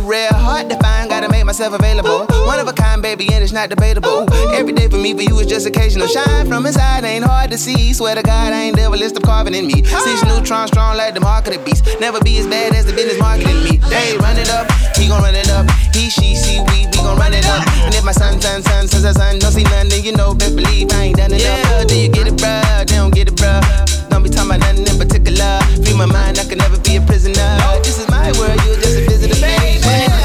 rare, hard to find, gotta make myself available. One of a kind, baby, and it's not debatable. Every day for me, for you, is just occasional. Shine from inside, ain't hard to see. Swear to God, I ain't devil, list of carving in me. Six neutrons strong like the market of beast. Never be as bad as the business marketing me. They run it up, he gon' run it up. He, she, see, we, we gon' run it up. And if my son, son, son, son, son, son don't see nothing, then you know, best believe I ain't done enough. Yeah, do you get it, bruh? They don't get it, bruh. Don't be talking about nothing in particular. Free my mind, I can never be a prisoner. This is my world, you're just a visitor, baby. I'm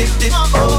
addicted.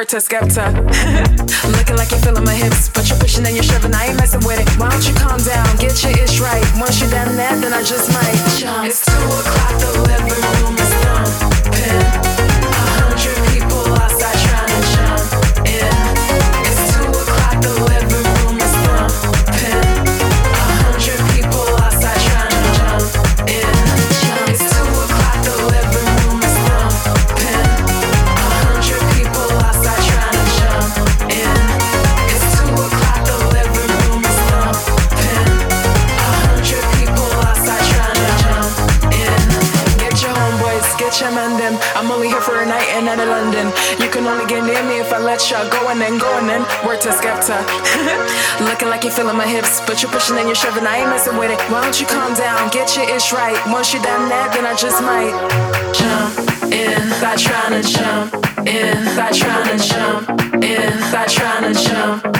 Word to Skepta. shoving, I ain't messing with it. Why don't you calm down, get your ish right? Once you done that, then I just might jump in by trying to jump in by trying to jump in by trying to jump.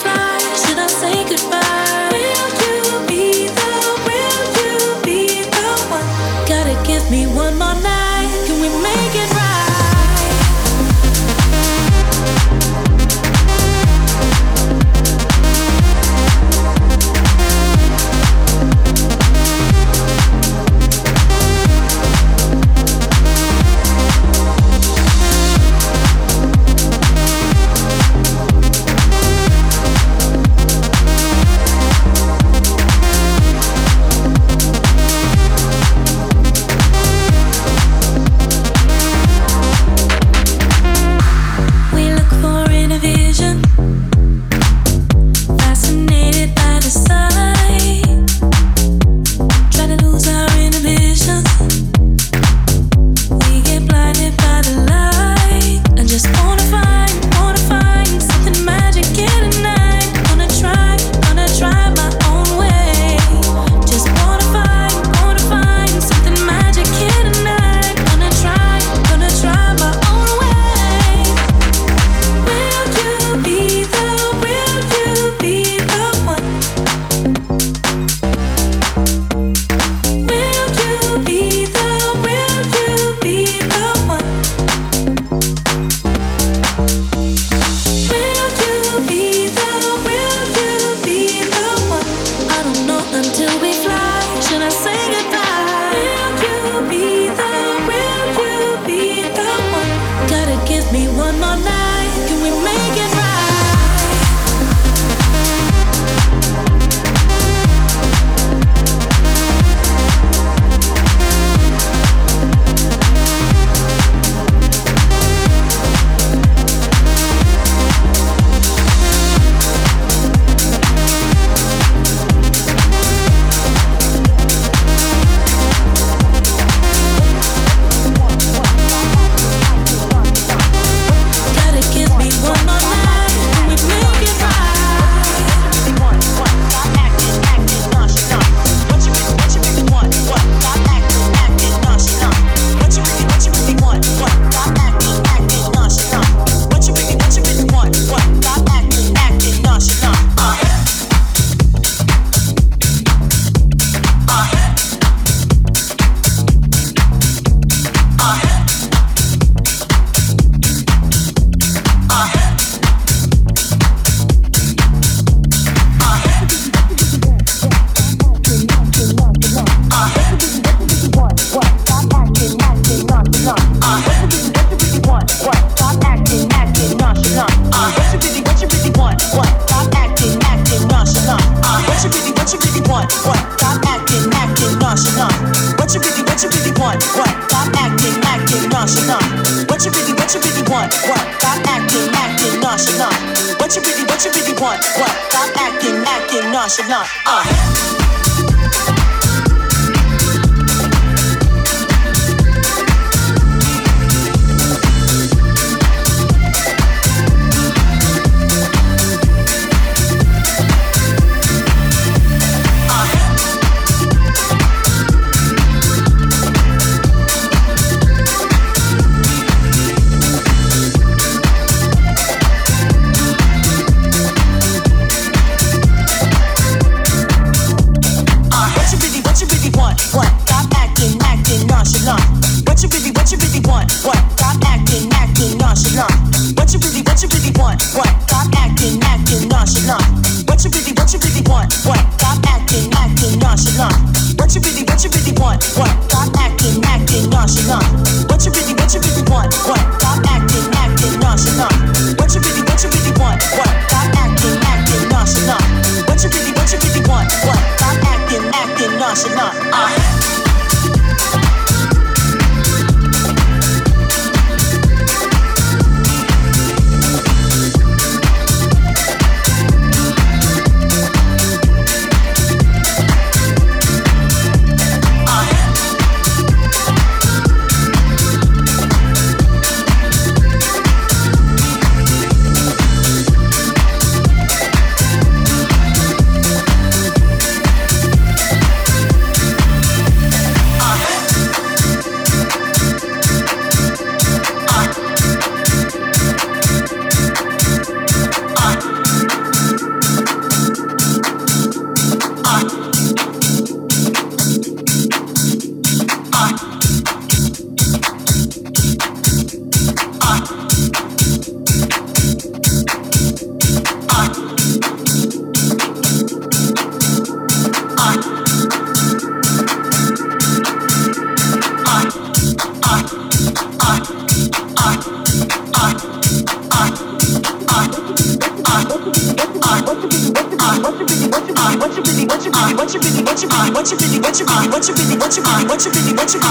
time.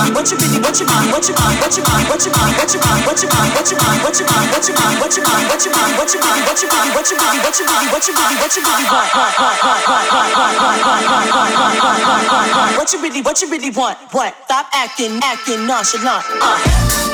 on what you busy what you on what you on what you on what you on what you on what you on what you on what you on what you on what you on what you on what you on what you on what you on what you on what you on what you on what you really what you really want what stop acting acting nonchalant uh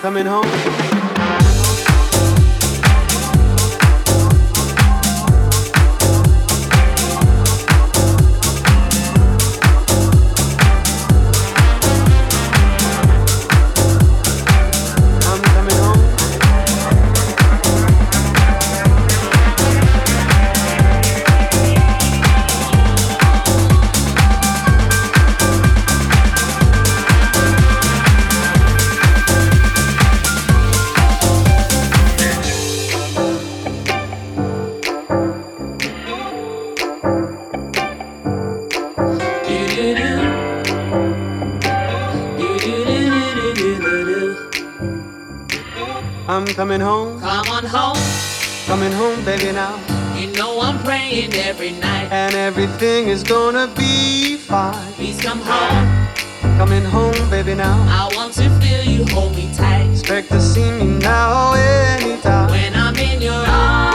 coming home. Coming home. Come on home. Coming home, baby, now. You know I'm praying every night. And everything is gonna be fine. Please come home. Coming home, baby, now. I want to feel you hold me tight. Expect to see me now anytime. When I'm in your arms.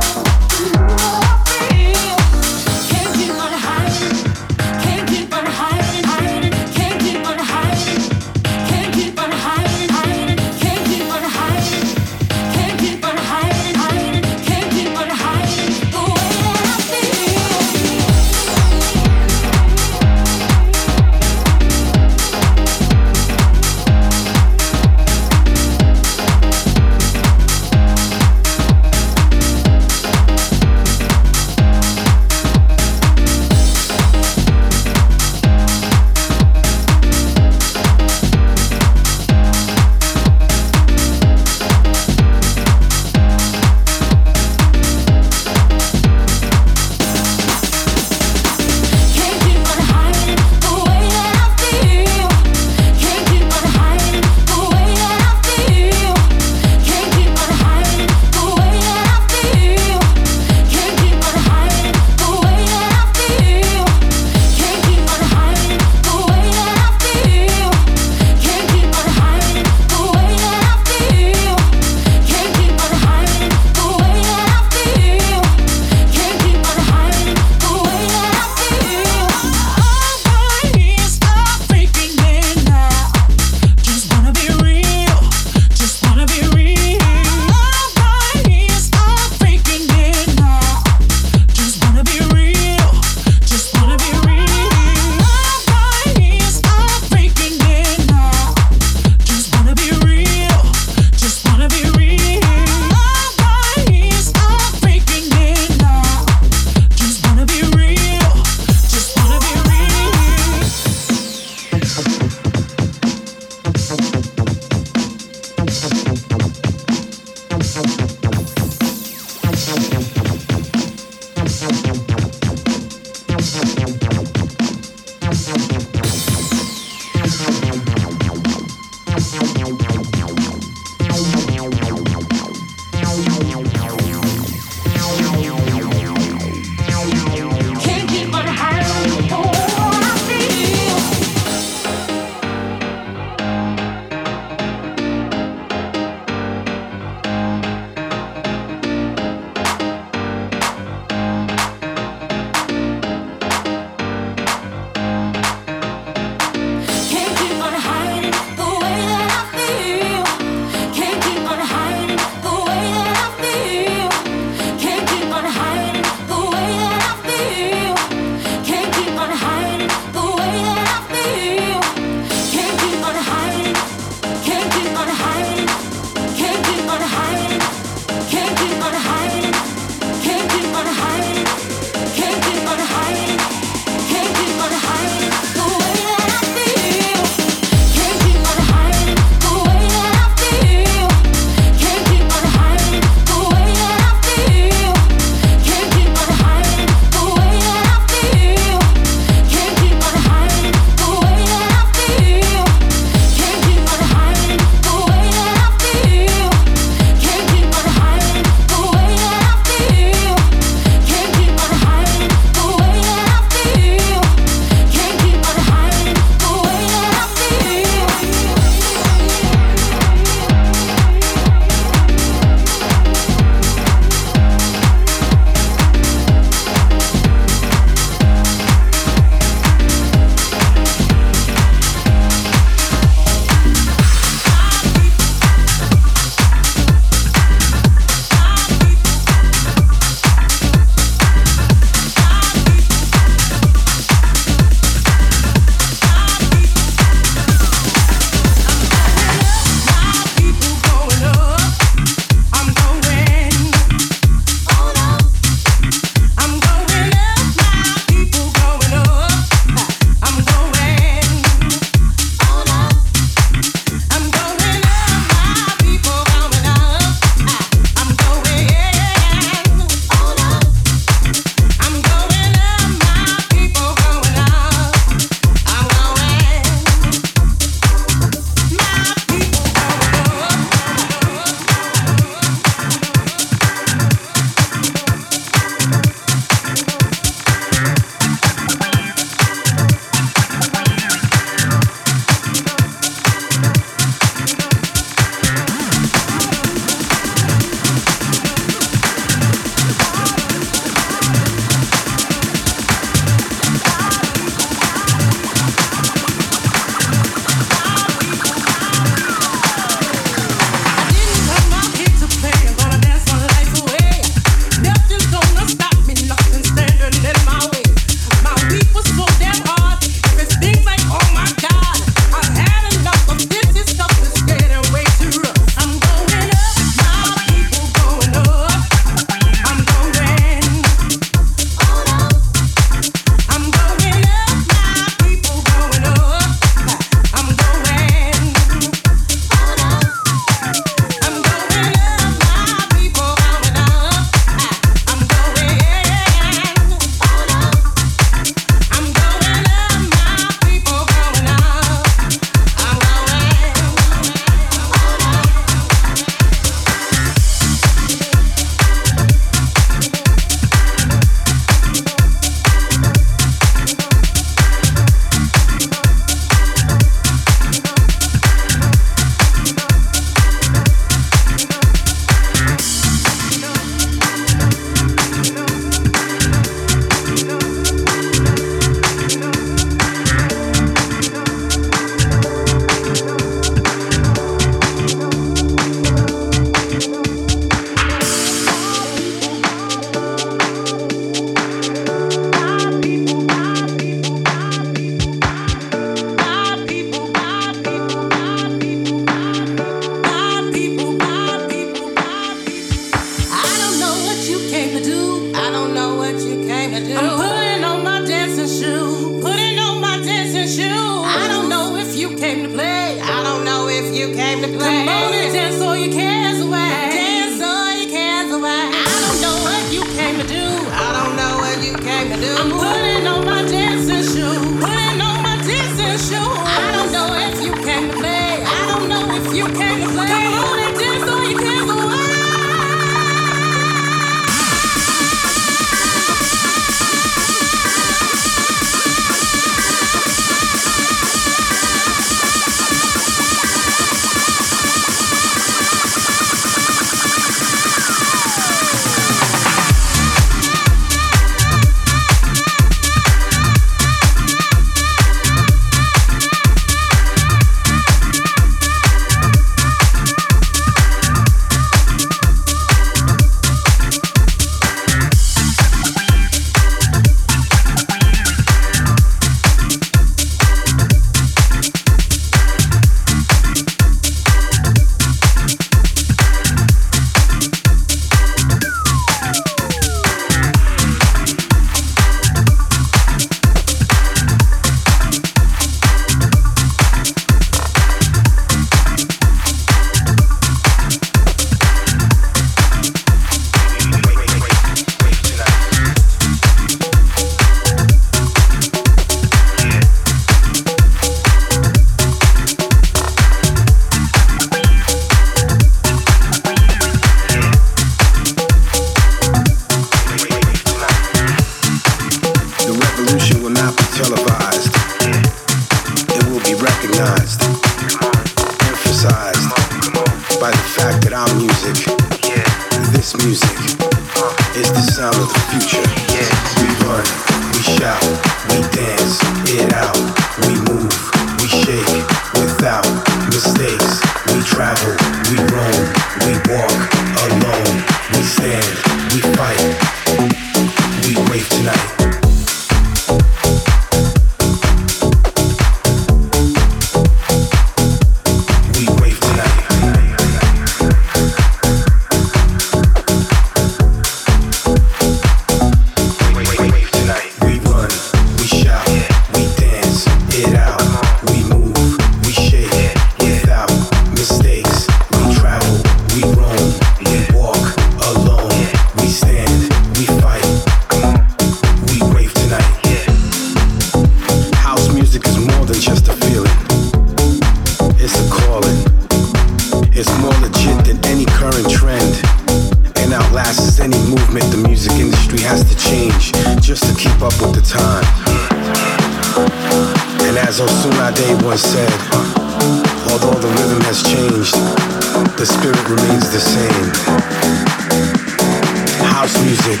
house music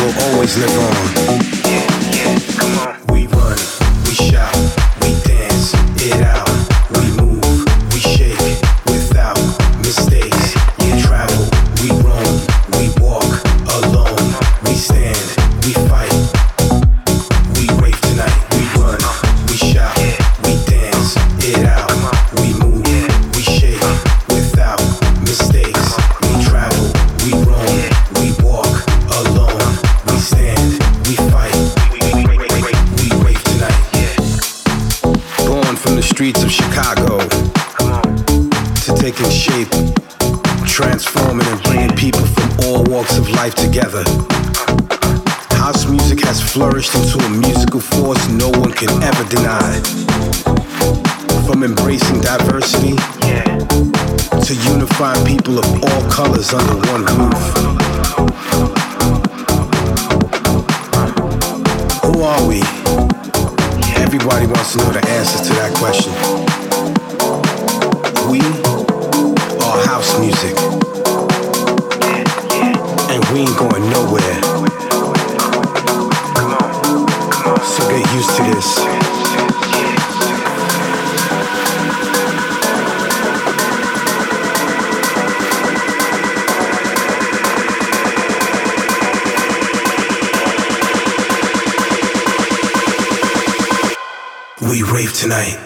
will always live on. together. House music has flourished into a musical force no one can ever deny. From embracing diversity to unifying people of all colors under one roof. Who are we? Everybody wants to know the answer to that question. We are house music we ain't going nowhere. So get used to this. We rave tonight.